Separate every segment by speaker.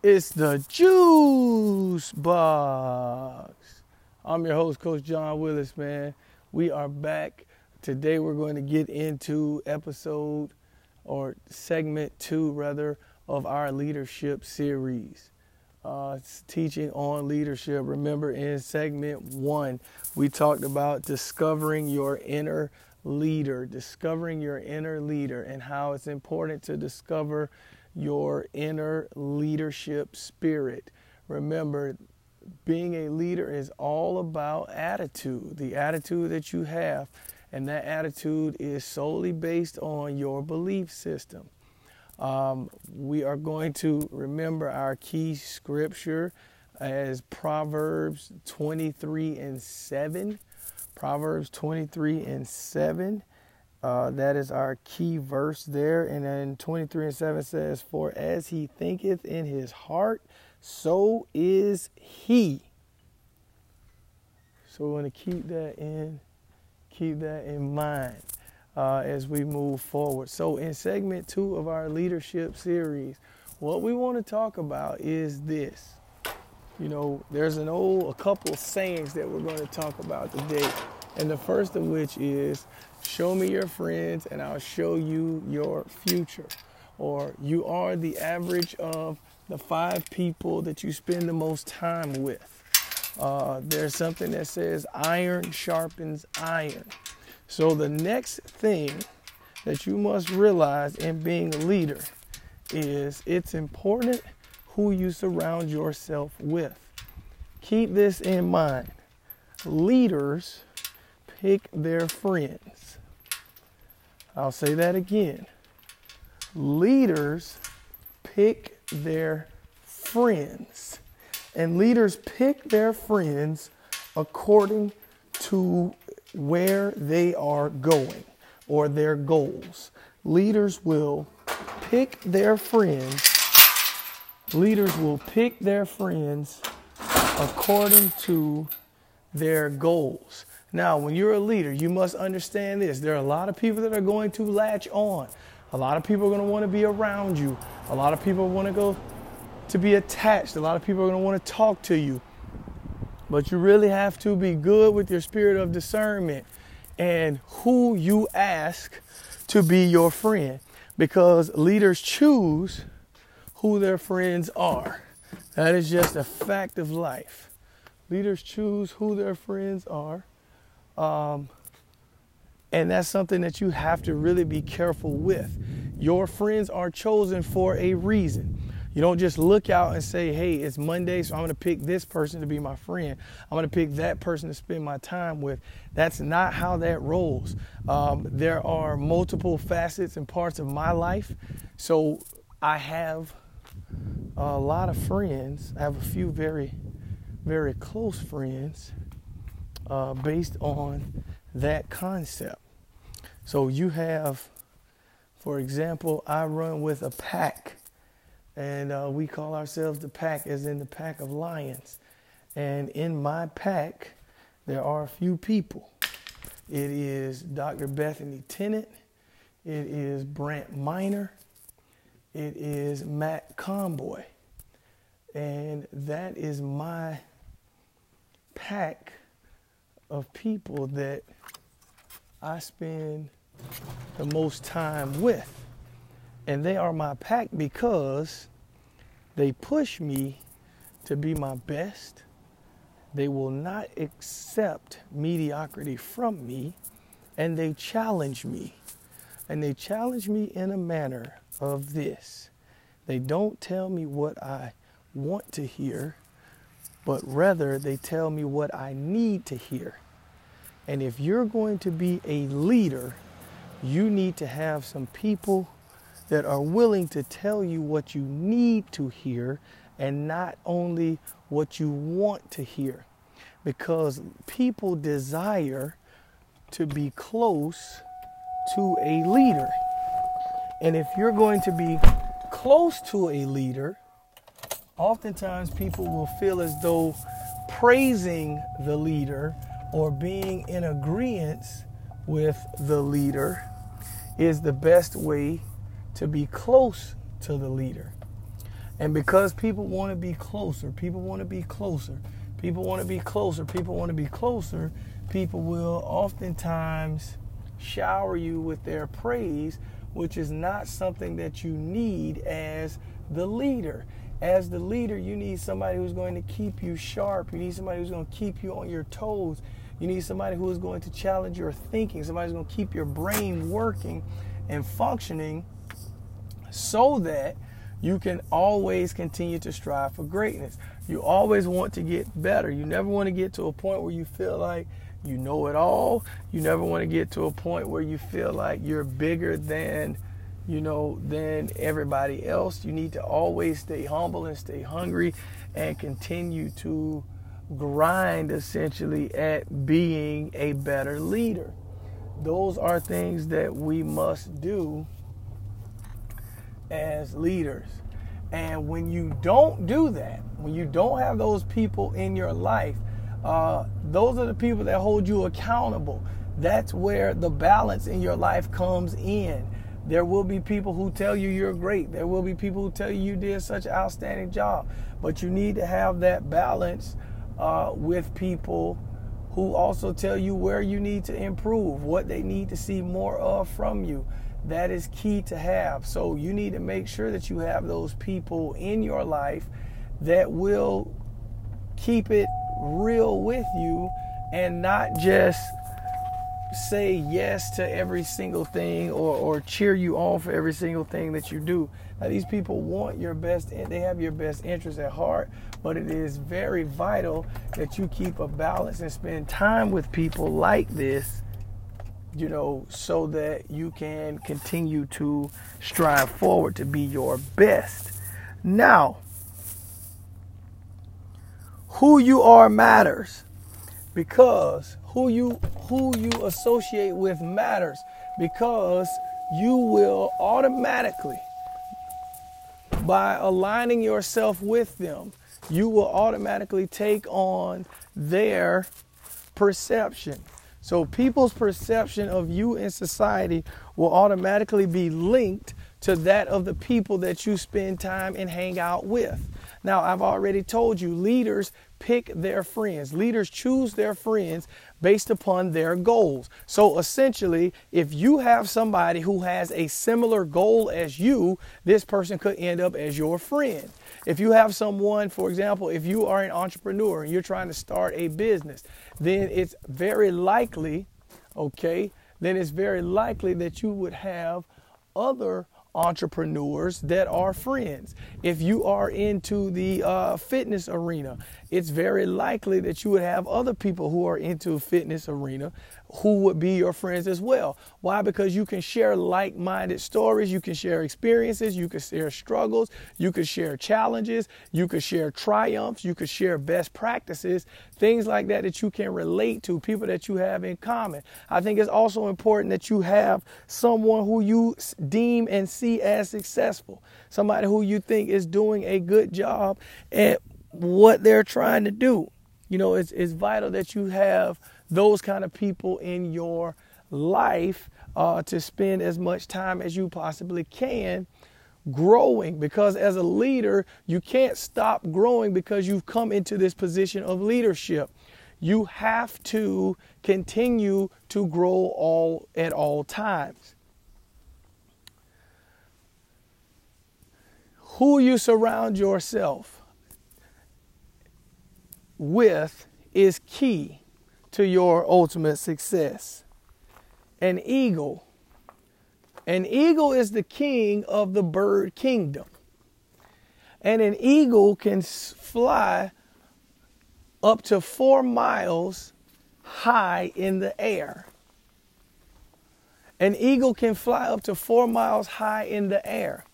Speaker 1: It's the Juice Box. I'm your host, Coach John Willis, man. We are back. Today we're going to get into episode or segment two, rather, of our leadership series. Uh, teaching on leadership. Remember, in segment one, we talked about discovering your inner leader, discovering your inner leader, and how it's important to discover your inner leadership spirit. Remember, being a leader is all about attitude, the attitude that you have, and that attitude is solely based on your belief system. Um, we are going to remember our key scripture as Proverbs 23 and 7. Proverbs 23 and 7. Uh, that is our key verse there. And then 23 and 7 says, For as he thinketh in his heart, so is he. So we want to keep that in, keep that in mind uh, as we move forward. So in segment two of our leadership series, what we want to talk about is this. You know, there's an old, a couple sayings that we're going to talk about today. And the first of which is Show me your friends and I'll show you your future. Or you are the average of the five people that you spend the most time with. Uh, there's something that says iron sharpens iron. So the next thing that you must realize in being a leader is it's important who you surround yourself with. Keep this in mind. Leaders pick their friends. I'll say that again. Leaders pick their friends. And leaders pick their friends according to where they are going or their goals. Leaders will pick their friends. Leaders will pick their friends according to their goals. Now, when you're a leader, you must understand this. There are a lot of people that are going to latch on. A lot of people are going to want to be around you. A lot of people want to go to be attached. A lot of people are going to want to talk to you. But you really have to be good with your spirit of discernment and who you ask to be your friend because leaders choose who their friends are. That is just a fact of life. Leaders choose who their friends are. Um, and that's something that you have to really be careful with. Your friends are chosen for a reason. You don't just look out and say, hey, it's Monday, so I'm to pick this person to be my friend. I'm to pick that person to spend my time with. That's not how that rolls. Um, there are multiple facets and parts of my life. So I have a lot of friends. I have a few very, very close friends uh, based on that concept. So you have, for example, I run with a pack, and uh, we call ourselves the pack, as in the pack of lions. And in my pack, there are a few people. It is Dr. Bethany Tennant. It is Brant Miner. It is Matt Comboy. And that is my pack of people that I spend the most time with. And they are my pack because they push me to be my best. They will not accept mediocrity from me. And they challenge me. And they challenge me in a manner of this. They don't tell me what I want to hear but rather they tell me what I need to hear. And if you're going to be a leader, you need to have some people that are willing to tell you what you need to hear and not only what you want to hear. Because people desire to be close to a leader. And if you're going to be close to a leader, oftentimes people will feel as though praising the leader or being in agreement with the leader is the best way to be close to the leader. And because people want to be closer, people want to be closer, people want to be closer, people want to be closer, people will oftentimes shower you with their praise, which is not something that you need as the leader. As the leader, you need somebody who's going to keep you sharp. You need somebody who's going to keep you on your toes. You need somebody who is going to challenge your thinking. Somebody's going to keep your brain working and functioning so that you can always continue to strive for greatness. You always want to get better. You never want to get to a point where you feel like you know it all. You never want to get to a point where you feel like you're bigger than, you know, than everybody else. You need to always stay humble and stay hungry and continue to grind essentially at being a better leader. Those are things that we must do as leaders. And when you don't do that, when you don't have those people in your life, uh, those are the people that hold you accountable. That's where the balance in your life comes in. There will be people who tell you you're great. There will be people who tell you you did such an outstanding job. But you need to have that balance uh, with people who also tell you where you need to improve, what they need to see more of from you. That is key to have. So you need to make sure that you have those people in your life that will keep it real with you and not just say yes to every single thing or, or cheer you on for every single thing that you do. Now, these people want your best, and they have your best interest at heart, but it is very vital that you keep a balance and spend time with people like this, you know, so that you can continue to strive forward to be your best. Now, who you are matters because who you who you associate with matters because you will automatically by aligning yourself with them you will automatically take on their perception. So people's perception of you in society will automatically be linked to that of the people that you spend time and hang out with now, I've already told you leaders pick their friends. Leaders choose their friends based upon their goals. So essentially, if you have somebody who has a similar goal as you, this person could end up as your friend. If you have someone, for example, if you are an entrepreneur and you're trying to start a business, then it's very likely, okay, then it's very likely that you would have other entrepreneurs that are friends. If you are into the uh, fitness arena, it's very likely that you would have other people who are into fitness arena who would be your friends as well. Why? Because you can share like minded stories, you can share experiences, you can share struggles, you can share challenges, you can share triumphs, you can share best practices, things like that that you can relate to, people that you have in common. I think it's also important that you have someone who you deem and see as successful, somebody who you think is doing a good job at what they're trying to do. You know, it's, it's vital that you have those kind of people in your life uh, to spend as much time as you possibly can growing because as a leader you can't stop growing because you've come into this position of leadership you have to continue to grow all at all times who you surround yourself with is key to your ultimate success. An eagle. An eagle is the king of the bird kingdom. And an eagle can fly up to four miles high in the air. An eagle can fly up to four miles high in the air.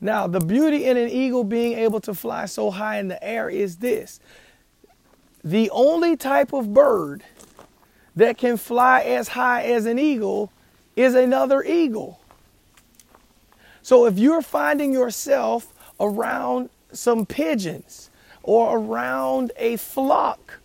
Speaker 1: Now, the beauty in an eagle being able to fly so high in the air is this the only type of bird that can fly as high as an eagle is another eagle. So if you're finding yourself around some pigeons or around a flock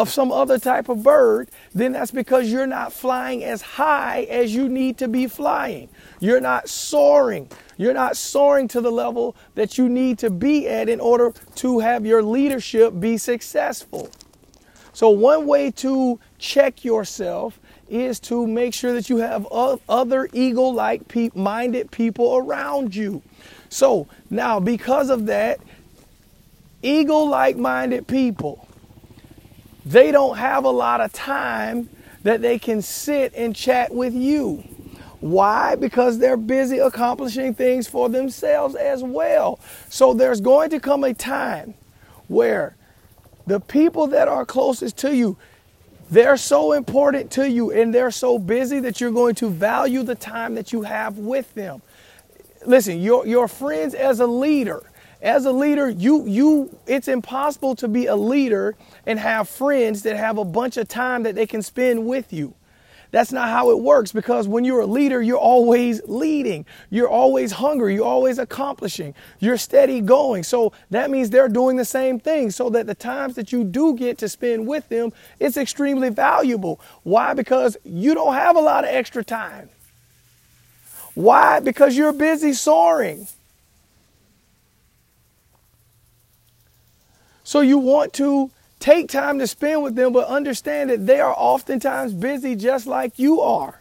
Speaker 1: of some other type of bird, then that's because you're not flying as high as you need to be flying. You're not soaring. You're not soaring to the level that you need to be at in order to have your leadership be successful. So, one way to check yourself is to make sure that you have other eagle like minded people around you. So, now because of that, eagle like minded people they don't have a lot of time that they can sit and chat with you. Why? Because they're busy accomplishing things for themselves as well. So there's going to come a time where the people that are closest to you, they're so important to you and they're so busy that you're going to value the time that you have with them. Listen, your, your friends as a leader, as a leader, you you it's impossible to be a leader and have friends that have a bunch of time that they can spend with you. That's not how it works because when you're a leader, you're always leading. You're always hungry. You're always accomplishing. You're steady going. So that means they're doing the same thing so that the times that you do get to spend with them, it's extremely valuable. Why? Because you don't have a lot of extra time. Why? Because you're busy soaring. So you want to take time to spend with them, but understand that they are oftentimes busy just like you are.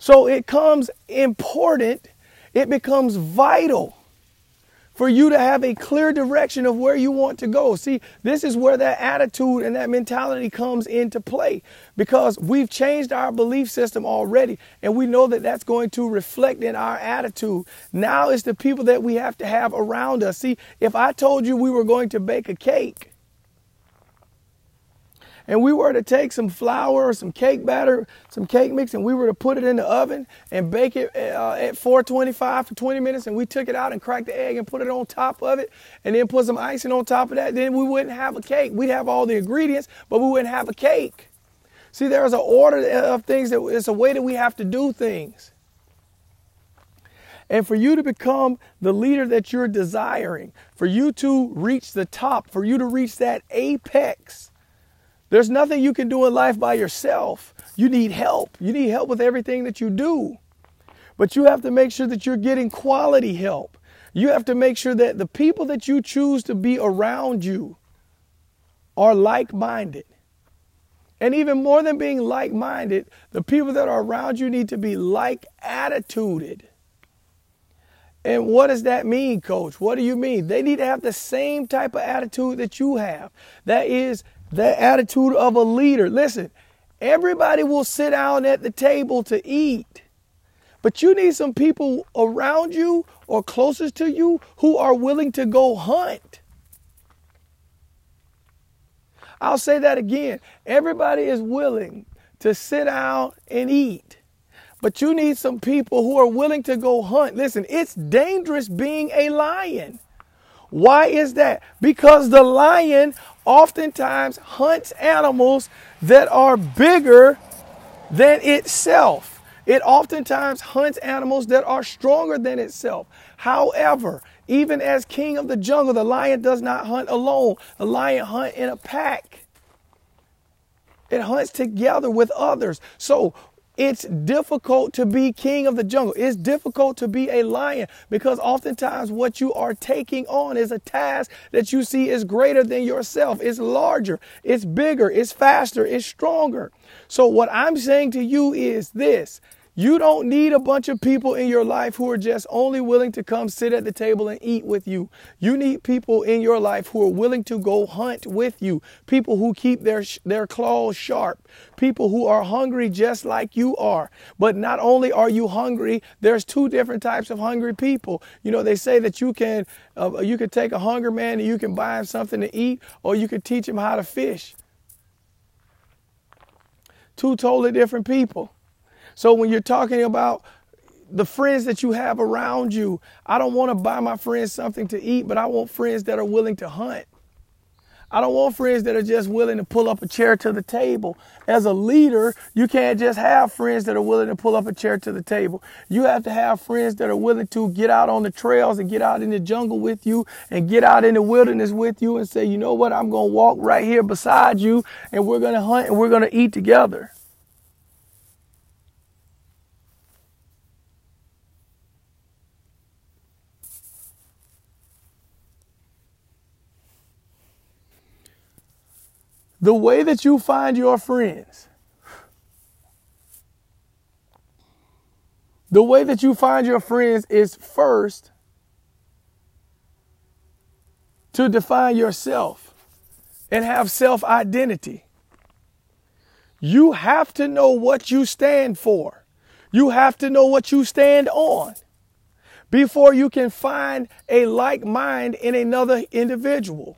Speaker 1: So it comes important, it becomes vital for you to have a clear direction of where you want to go. See, this is where that attitude and that mentality comes into play because we've changed our belief system already and we know that that's going to reflect in our attitude. Now it's the people that we have to have around us. See, if I told you we were going to bake a cake, and we were to take some flour or some cake batter, some cake mix, and we were to put it in the oven and bake it uh, at 425 for 20 minutes, and we took it out and cracked the egg and put it on top of it, and then put some icing on top of that, then we wouldn't have a cake. We'd have all the ingredients, but we wouldn't have a cake. See, there's an order of things that it's a way that we have to do things. And for you to become the leader that you're desiring, for you to reach the top, for you to reach that apex, there's nothing you can do in life by yourself. You need help. You need help with everything that you do. But you have to make sure that you're getting quality help. You have to make sure that the people that you choose to be around you are like minded. And even more than being like minded, the people that are around you need to be like attituded. And what does that mean, coach? What do you mean? They need to have the same type of attitude that you have. That is the attitude of a leader. Listen, everybody will sit down at the table to eat, but you need some people around you or closest to you who are willing to go hunt. I'll say that again. Everybody is willing to sit down and eat. But you need some people who are willing to go hunt. Listen, it's dangerous being a lion. Why is that? Because the lion oftentimes hunts animals that are bigger than itself. It oftentimes hunts animals that are stronger than itself. However, even as king of the jungle, the lion does not hunt alone. The lion hunt in a pack. It hunts together with others. So it's difficult to be king of the jungle. It's difficult to be a lion because oftentimes what you are taking on is a task that you see is greater than yourself. It's larger, it's bigger, it's faster, it's stronger. So, what I'm saying to you is this you don't need a bunch of people in your life who are just only willing to come sit at the table and eat with you. You need people in your life who are willing to go hunt with you. People who keep their their claws sharp. People who are hungry just like you are. But not only are you hungry, there's two different types of hungry people. You know, they say that you can uh, you can take a hunger man and you can buy him something to eat or you can teach him how to fish. Two totally different people. So when you're talking about the friends that you have around you, I don't want to buy my friends something to eat, but I want friends that are willing to hunt. I don't want friends that are just willing to pull up a chair to the table. As a leader, you can't just have friends that are willing to pull up a chair to the table. You have to have friends that are willing to get out on the trails and get out in the jungle with you and get out in the wilderness with you and say, you know what, I'm going to walk right here beside you and we're going to hunt and we're going to eat together. The way that you find your friends, the way that you find your friends is first to define yourself and have self identity. You have to know what you stand for. You have to know what you stand on before you can find a like mind in another individual.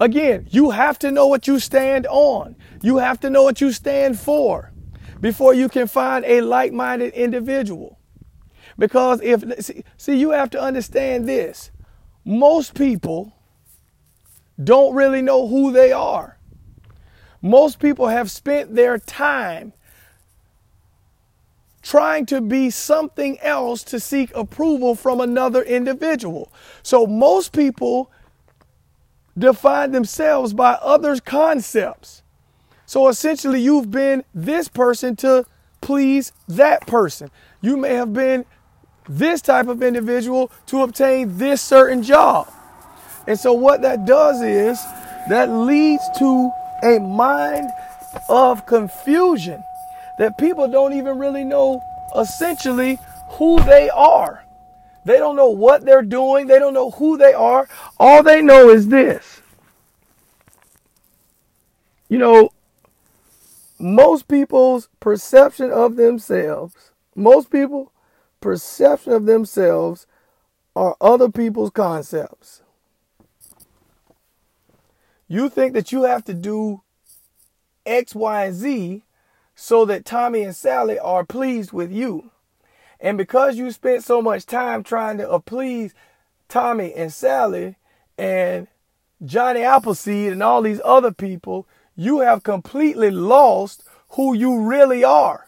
Speaker 1: Again, you have to know what you stand on. You have to know what you stand for before you can find a like minded individual. Because if, see, you have to understand this. Most people don't really know who they are. Most people have spent their time trying to be something else to seek approval from another individual. So most people define themselves by others' concepts. So essentially, you've been this person to please that person. You may have been this type of individual to obtain this certain job. And so, what that does is that leads to a mind of confusion that people don't even really know essentially who they are. They don't know what they're doing. They don't know who they are. All they know is this. You know, most people's perception of themselves, most people perception of themselves are other people's concepts. You think that you have to do X, Y, and Z so that Tommy and Sally are pleased with you. And because you spent so much time trying to uh, please Tommy and Sally and Johnny Appleseed and all these other people, you have completely lost who you really are.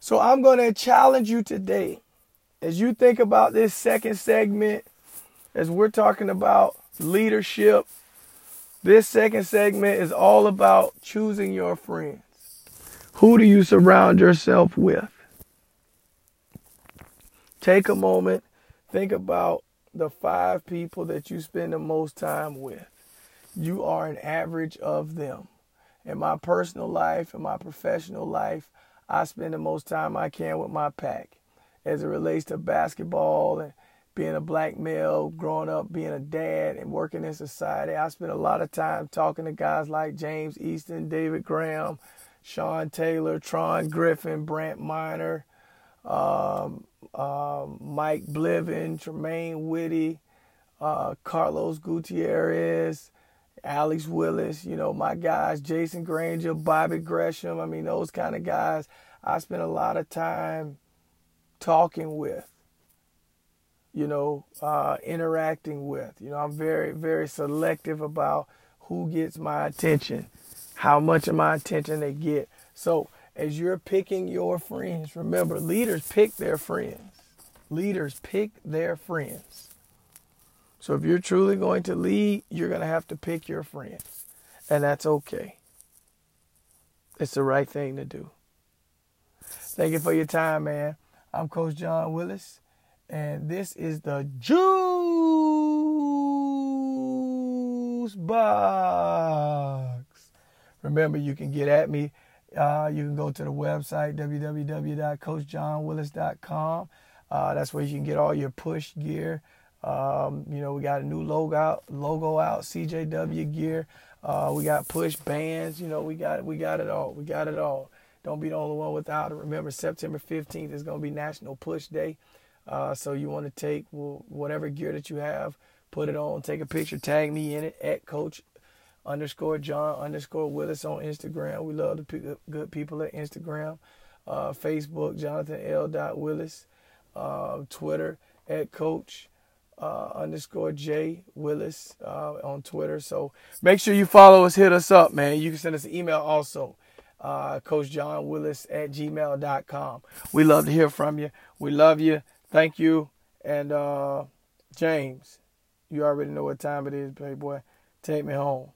Speaker 1: So I'm going to challenge you today as you think about this second segment, as we're talking about leadership this second segment is all about choosing your friends. Who do you surround yourself with? Take a moment, think about the five people that you spend the most time with. You are an average of them. In my personal life, in my professional life, I spend the most time I can with my pack as it relates to basketball and being a black male, growing up, being a dad, and working in society, I spent a lot of time talking to guys like James Easton, David Graham, Sean Taylor, Tron Griffin, Brant Miner, um, um, Mike Bliven, Tremaine Whitty, uh, Carlos Gutierrez, Alex Willis, you know, my guys, Jason Granger, Bobby Gresham. I mean, those kind of guys I spent a lot of time talking with you know, uh, interacting with. You know, I'm very, very selective about who gets my attention, how much of my attention they get. So as you're picking your friends, remember, leaders pick their friends. Leaders pick their friends. So if you're truly going to lead, you're going to have to pick your friends. And that's okay. It's the right thing to do. Thank you for your time, man. I'm Coach John Willis. And this is the Juice Box. Remember, you can get at me. Uh, you can go to the website, www.coachjohnwillis.com. Uh, that's where you can get all your push gear. Um, you know, we got a new logo out, logo out, CJW gear. Uh, we got push bands. You know, we got we got it all. We got it all. Don't be the only one without it. Remember, September 15th is going to be National Push Day. Uh, so you want to take whatever gear that you have, put it on, take a picture, tag me in it at Coach underscore John underscore Willis on Instagram. We love the good people at Instagram, uh, Facebook, Jonathan L. Willis. uh, Twitter at Coach uh, underscore J Willis uh, on Twitter. So make sure you follow us, hit us up, man. You can send us an email also, uh, Coach John Willis at gmail.com. We love to hear from you. We love you. Thank you. And uh, James, you already know what time it is, playboy. Take me home.